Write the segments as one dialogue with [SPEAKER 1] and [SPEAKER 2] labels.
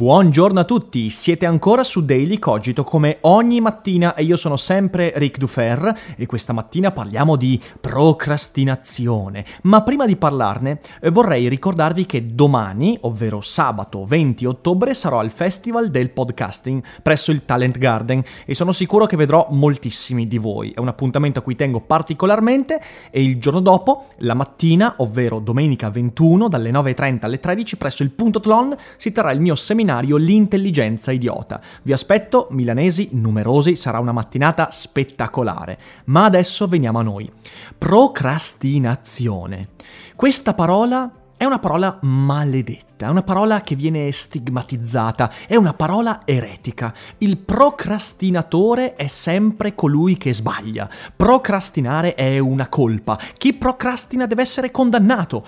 [SPEAKER 1] Buongiorno a tutti, siete ancora su Daily Cogito come ogni mattina e io sono sempre Ric Dufer e questa mattina parliamo di procrastinazione. Ma prima di parlarne eh, vorrei ricordarvi che domani, ovvero sabato 20 ottobre, sarò al Festival del Podcasting presso il Talent Garden e sono sicuro che vedrò moltissimi di voi. È un appuntamento a cui tengo particolarmente e il giorno dopo, la mattina, ovvero domenica 21 dalle 9.30 alle 13 presso il Punto Tlon si terrà il mio seminario seminario L'intelligenza idiota. Vi aspetto, milanesi numerosi, sarà una mattinata spettacolare. Ma adesso veniamo a noi. Procrastinazione. Questa parola è una parola maledetta, è una parola che viene stigmatizzata, è una parola eretica. Il procrastinatore è sempre colui che sbaglia. Procrastinare è una colpa. Chi procrastina deve essere condannato.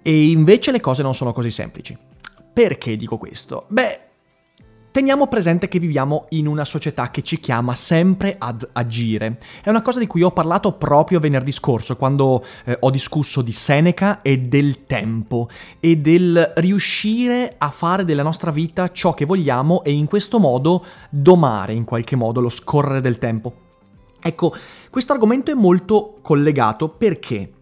[SPEAKER 1] E invece le cose non sono così semplici. Perché dico questo? Beh, Teniamo presente che viviamo in una società che ci chiama sempre ad agire. È una cosa di cui ho parlato proprio venerdì scorso, quando eh, ho discusso di Seneca e del tempo e del riuscire a fare della nostra vita ciò che vogliamo e in questo modo domare in qualche modo lo scorrere del tempo. Ecco, questo argomento è molto collegato perché?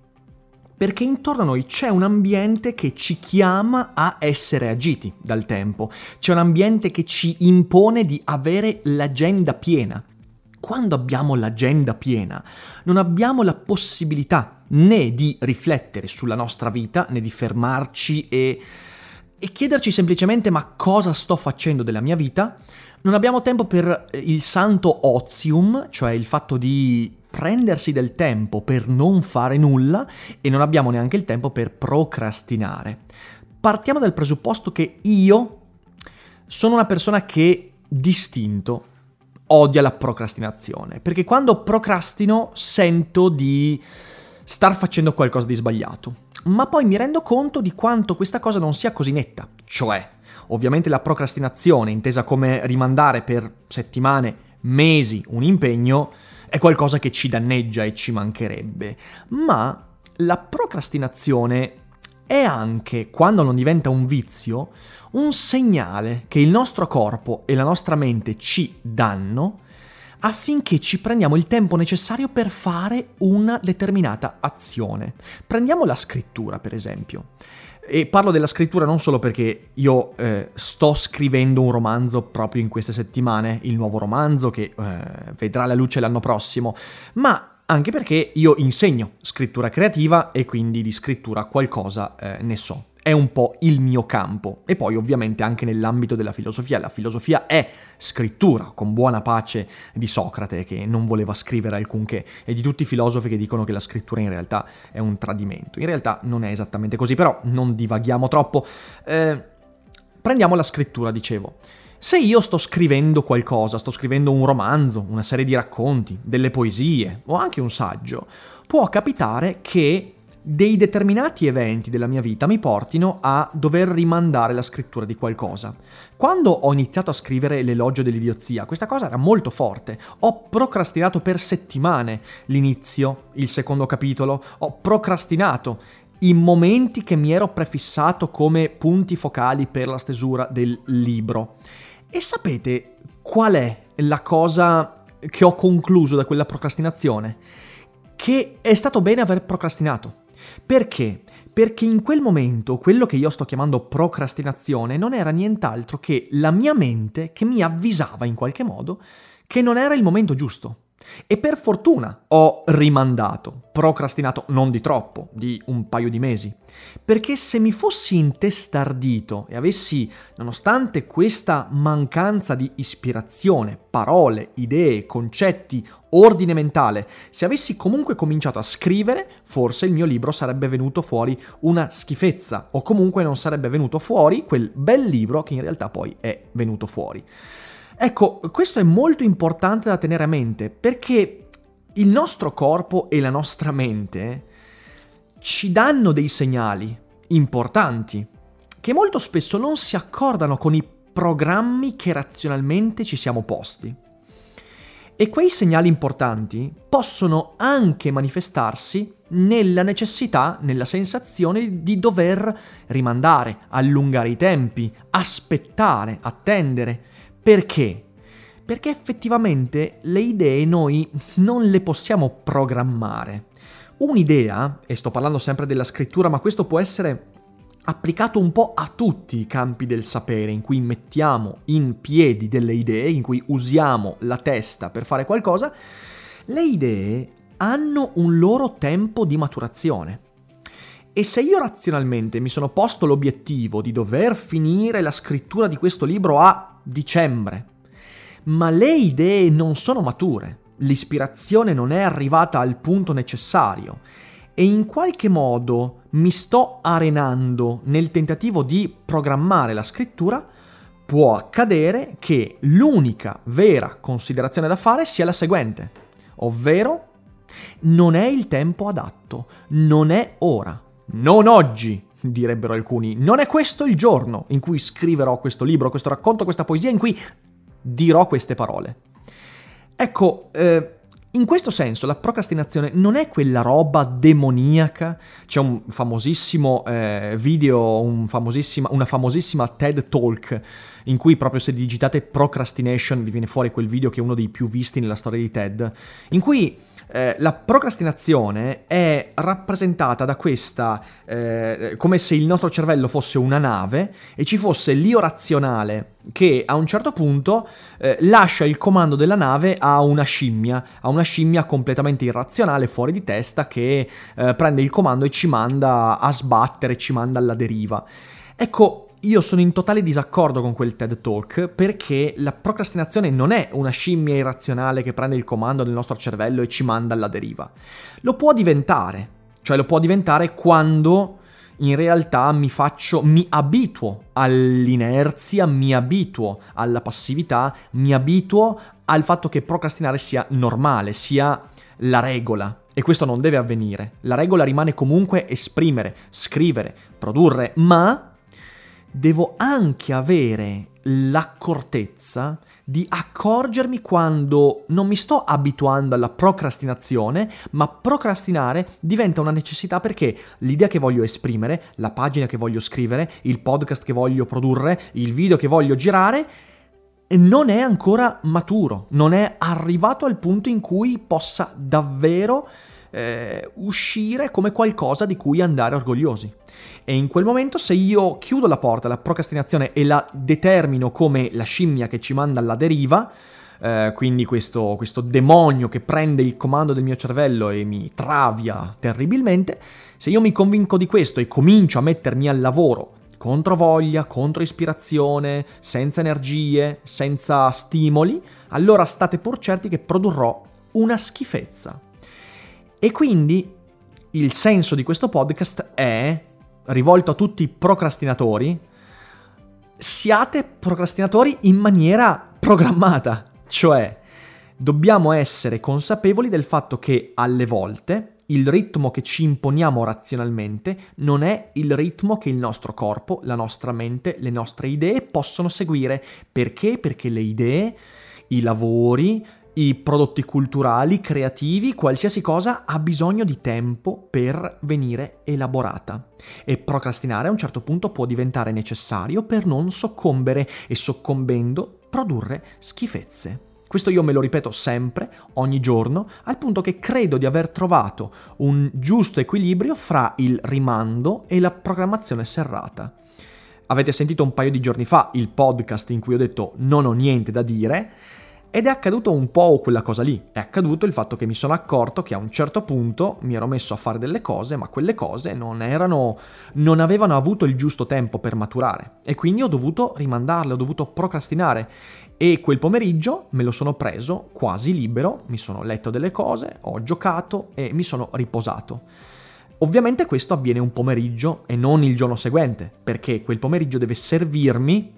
[SPEAKER 1] Perché intorno a noi c'è un ambiente che ci chiama a essere agiti dal tempo, c'è un ambiente che ci impone di avere l'agenda piena. Quando abbiamo l'agenda piena, non abbiamo la possibilità né di riflettere sulla nostra vita, né di fermarci e, e chiederci semplicemente ma cosa sto facendo della mia vita, non abbiamo tempo per il santo ozium, cioè il fatto di prendersi del tempo per non fare nulla e non abbiamo neanche il tempo per procrastinare. Partiamo dal presupposto che io sono una persona che distinto odia la procrastinazione, perché quando procrastino sento di star facendo qualcosa di sbagliato, ma poi mi rendo conto di quanto questa cosa non sia così netta, cioè ovviamente la procrastinazione, intesa come rimandare per settimane, mesi un impegno, è qualcosa che ci danneggia e ci mancherebbe, ma la procrastinazione è anche, quando non diventa un vizio, un segnale che il nostro corpo e la nostra mente ci danno affinché ci prendiamo il tempo necessario per fare una determinata azione. Prendiamo la scrittura, per esempio. E parlo della scrittura non solo perché io eh, sto scrivendo un romanzo proprio in queste settimane, il nuovo romanzo che eh, vedrà la luce l'anno prossimo, ma anche perché io insegno scrittura creativa e quindi di scrittura qualcosa eh, ne so è un po' il mio campo. E poi ovviamente anche nell'ambito della filosofia. La filosofia è scrittura, con buona pace di Socrate che non voleva scrivere alcunché e di tutti i filosofi che dicono che la scrittura in realtà è un tradimento. In realtà non è esattamente così, però non divaghiamo troppo. Eh, prendiamo la scrittura, dicevo. Se io sto scrivendo qualcosa, sto scrivendo un romanzo, una serie di racconti, delle poesie o anche un saggio, può capitare che dei determinati eventi della mia vita mi portino a dover rimandare la scrittura di qualcosa. Quando ho iniziato a scrivere l'elogio dell'idiozia, questa cosa era molto forte. Ho procrastinato per settimane l'inizio, il secondo capitolo, ho procrastinato i momenti che mi ero prefissato come punti focali per la stesura del libro. E sapete qual è la cosa che ho concluso da quella procrastinazione? Che è stato bene aver procrastinato. Perché? Perché in quel momento quello che io sto chiamando procrastinazione non era nient'altro che la mia mente che mi avvisava in qualche modo che non era il momento giusto. E per fortuna ho rimandato, procrastinato non di troppo, di un paio di mesi. Perché se mi fossi intestardito e avessi, nonostante questa mancanza di ispirazione, parole, idee, concetti, ordine mentale, se avessi comunque cominciato a scrivere, forse il mio libro sarebbe venuto fuori una schifezza, o comunque non sarebbe venuto fuori quel bel libro che in realtà poi è venuto fuori. Ecco, questo è molto importante da tenere a mente perché il nostro corpo e la nostra mente ci danno dei segnali importanti che molto spesso non si accordano con i programmi che razionalmente ci siamo posti. E quei segnali importanti possono anche manifestarsi nella necessità, nella sensazione di dover rimandare, allungare i tempi, aspettare, attendere, perché? Perché effettivamente le idee noi non le possiamo programmare. Un'idea, e sto parlando sempre della scrittura, ma questo può essere applicato un po' a tutti i campi del sapere, in cui mettiamo in piedi delle idee, in cui usiamo la testa per fare qualcosa, le idee hanno un loro tempo di maturazione. E se io razionalmente mi sono posto l'obiettivo di dover finire la scrittura di questo libro a dicembre, ma le idee non sono mature, l'ispirazione non è arrivata al punto necessario e in qualche modo mi sto arenando nel tentativo di programmare la scrittura, può accadere che l'unica vera considerazione da fare sia la seguente, ovvero non è il tempo adatto, non è ora. Non oggi, direbbero alcuni. Non è questo il giorno in cui scriverò questo libro, questo racconto, questa poesia, in cui dirò queste parole. Ecco, eh, in questo senso la procrastinazione non è quella roba demoniaca. C'è un famosissimo eh, video, un famosissima, una famosissima TED Talk in cui proprio se digitate procrastination vi viene fuori quel video che è uno dei più visti nella storia di TED, in cui eh, la procrastinazione è rappresentata da questa, eh, come se il nostro cervello fosse una nave e ci fosse l'io razionale che a un certo punto eh, lascia il comando della nave a una scimmia, a una scimmia completamente irrazionale, fuori di testa, che eh, prende il comando e ci manda a sbattere, ci manda alla deriva. Ecco, io sono in totale disaccordo con quel TED Talk perché la procrastinazione non è una scimmia irrazionale che prende il comando del nostro cervello e ci manda alla deriva. Lo può diventare, cioè lo può diventare quando in realtà mi faccio, mi abituo all'inerzia, mi abituo alla passività, mi abituo al fatto che procrastinare sia normale, sia la regola. E questo non deve avvenire. La regola rimane comunque esprimere, scrivere, produrre, ma devo anche avere l'accortezza di accorgermi quando non mi sto abituando alla procrastinazione, ma procrastinare diventa una necessità perché l'idea che voglio esprimere, la pagina che voglio scrivere, il podcast che voglio produrre, il video che voglio girare, non è ancora maturo, non è arrivato al punto in cui possa davvero eh, uscire come qualcosa di cui andare orgogliosi. E in quel momento se io chiudo la porta alla procrastinazione e la determino come la scimmia che ci manda alla deriva, eh, quindi questo, questo demonio che prende il comando del mio cervello e mi travia terribilmente, se io mi convinco di questo e comincio a mettermi al lavoro contro voglia, contro ispirazione, senza energie, senza stimoli, allora state pur certi che produrrò una schifezza. E quindi il senso di questo podcast è rivolto a tutti i procrastinatori, siate procrastinatori in maniera programmata, cioè dobbiamo essere consapevoli del fatto che alle volte il ritmo che ci imponiamo razionalmente non è il ritmo che il nostro corpo, la nostra mente, le nostre idee possono seguire. Perché? Perché le idee, i lavori, i prodotti culturali, creativi, qualsiasi cosa ha bisogno di tempo per venire elaborata. E procrastinare a un certo punto può diventare necessario per non soccombere e soccombendo produrre schifezze. Questo io me lo ripeto sempre, ogni giorno, al punto che credo di aver trovato un giusto equilibrio fra il rimando e la programmazione serrata. Avete sentito un paio di giorni fa il podcast in cui ho detto non ho niente da dire, Ed è accaduto un po' quella cosa lì, è accaduto il fatto che mi sono accorto che a un certo punto mi ero messo a fare delle cose, ma quelle cose non erano, non avevano avuto il giusto tempo per maturare. E quindi ho dovuto rimandarle, ho dovuto procrastinare. E quel pomeriggio me lo sono preso quasi libero, mi sono letto delle cose, ho giocato e mi sono riposato. Ovviamente questo avviene un pomeriggio e non il giorno seguente, perché quel pomeriggio deve servirmi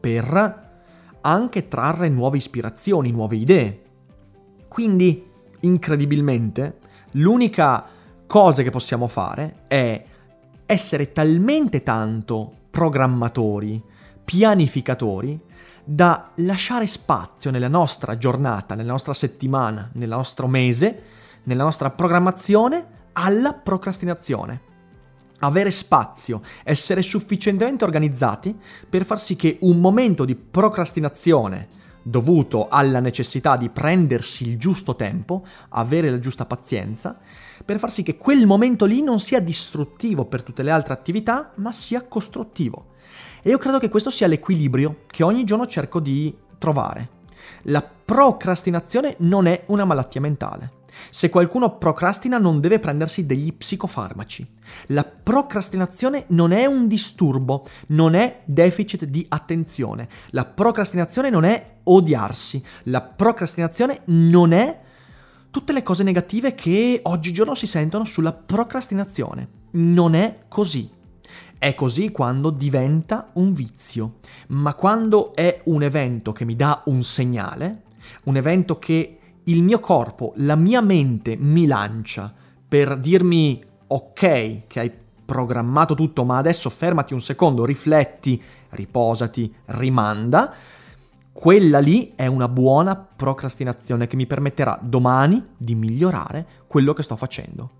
[SPEAKER 1] per anche trarre nuove ispirazioni, nuove idee. Quindi, incredibilmente, l'unica cosa che possiamo fare è essere talmente tanto programmatori, pianificatori, da lasciare spazio nella nostra giornata, nella nostra settimana, nel nostro mese, nella nostra programmazione alla procrastinazione avere spazio, essere sufficientemente organizzati per far sì che un momento di procrastinazione dovuto alla necessità di prendersi il giusto tempo, avere la giusta pazienza, per far sì che quel momento lì non sia distruttivo per tutte le altre attività, ma sia costruttivo. E io credo che questo sia l'equilibrio che ogni giorno cerco di trovare. La procrastinazione non è una malattia mentale. Se qualcuno procrastina non deve prendersi degli psicofarmaci. La procrastinazione non è un disturbo, non è deficit di attenzione. La procrastinazione non è odiarsi. La procrastinazione non è tutte le cose negative che oggigiorno si sentono sulla procrastinazione. Non è così. È così quando diventa un vizio, ma quando è un evento che mi dà un segnale, un evento che il mio corpo, la mia mente mi lancia per dirmi ok che hai programmato tutto, ma adesso fermati un secondo, rifletti, riposati, rimanda, quella lì è una buona procrastinazione che mi permetterà domani di migliorare quello che sto facendo.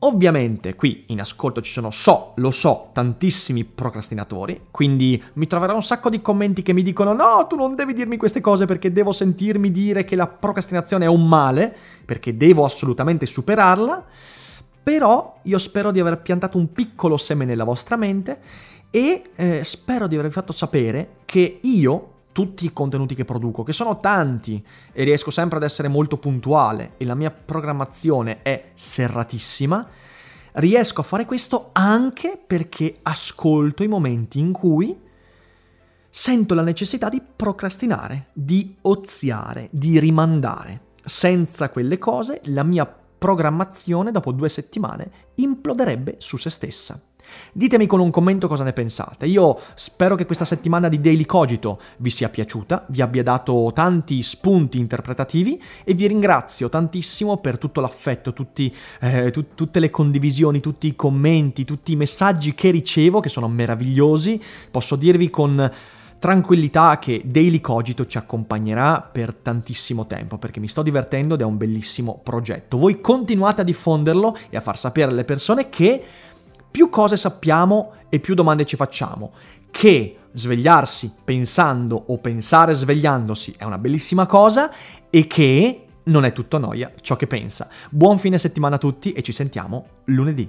[SPEAKER 1] Ovviamente qui in ascolto ci sono, so, lo so, tantissimi procrastinatori, quindi mi troverò un sacco di commenti che mi dicono no, tu non devi dirmi queste cose perché devo sentirmi dire che la procrastinazione è un male, perché devo assolutamente superarla, però io spero di aver piantato un piccolo seme nella vostra mente e eh, spero di avervi fatto sapere che io tutti i contenuti che produco, che sono tanti e riesco sempre ad essere molto puntuale e la mia programmazione è serratissima, riesco a fare questo anche perché ascolto i momenti in cui sento la necessità di procrastinare, di oziare, di rimandare. Senza quelle cose la mia programmazione dopo due settimane imploderebbe su se stessa. Ditemi con un commento cosa ne pensate. Io spero che questa settimana di Daily Cogito vi sia piaciuta, vi abbia dato tanti spunti interpretativi e vi ringrazio tantissimo per tutto l'affetto, tutti, eh, tu, tutte le condivisioni, tutti i commenti, tutti i messaggi che ricevo, che sono meravigliosi. Posso dirvi con tranquillità che Daily Cogito ci accompagnerà per tantissimo tempo perché mi sto divertendo ed è un bellissimo progetto. Voi continuate a diffonderlo e a far sapere alle persone che più cose sappiamo e più domande ci facciamo. Che svegliarsi pensando o pensare svegliandosi è una bellissima cosa e che non è tutto noia ciò che pensa. Buon fine settimana a tutti e ci sentiamo lunedì.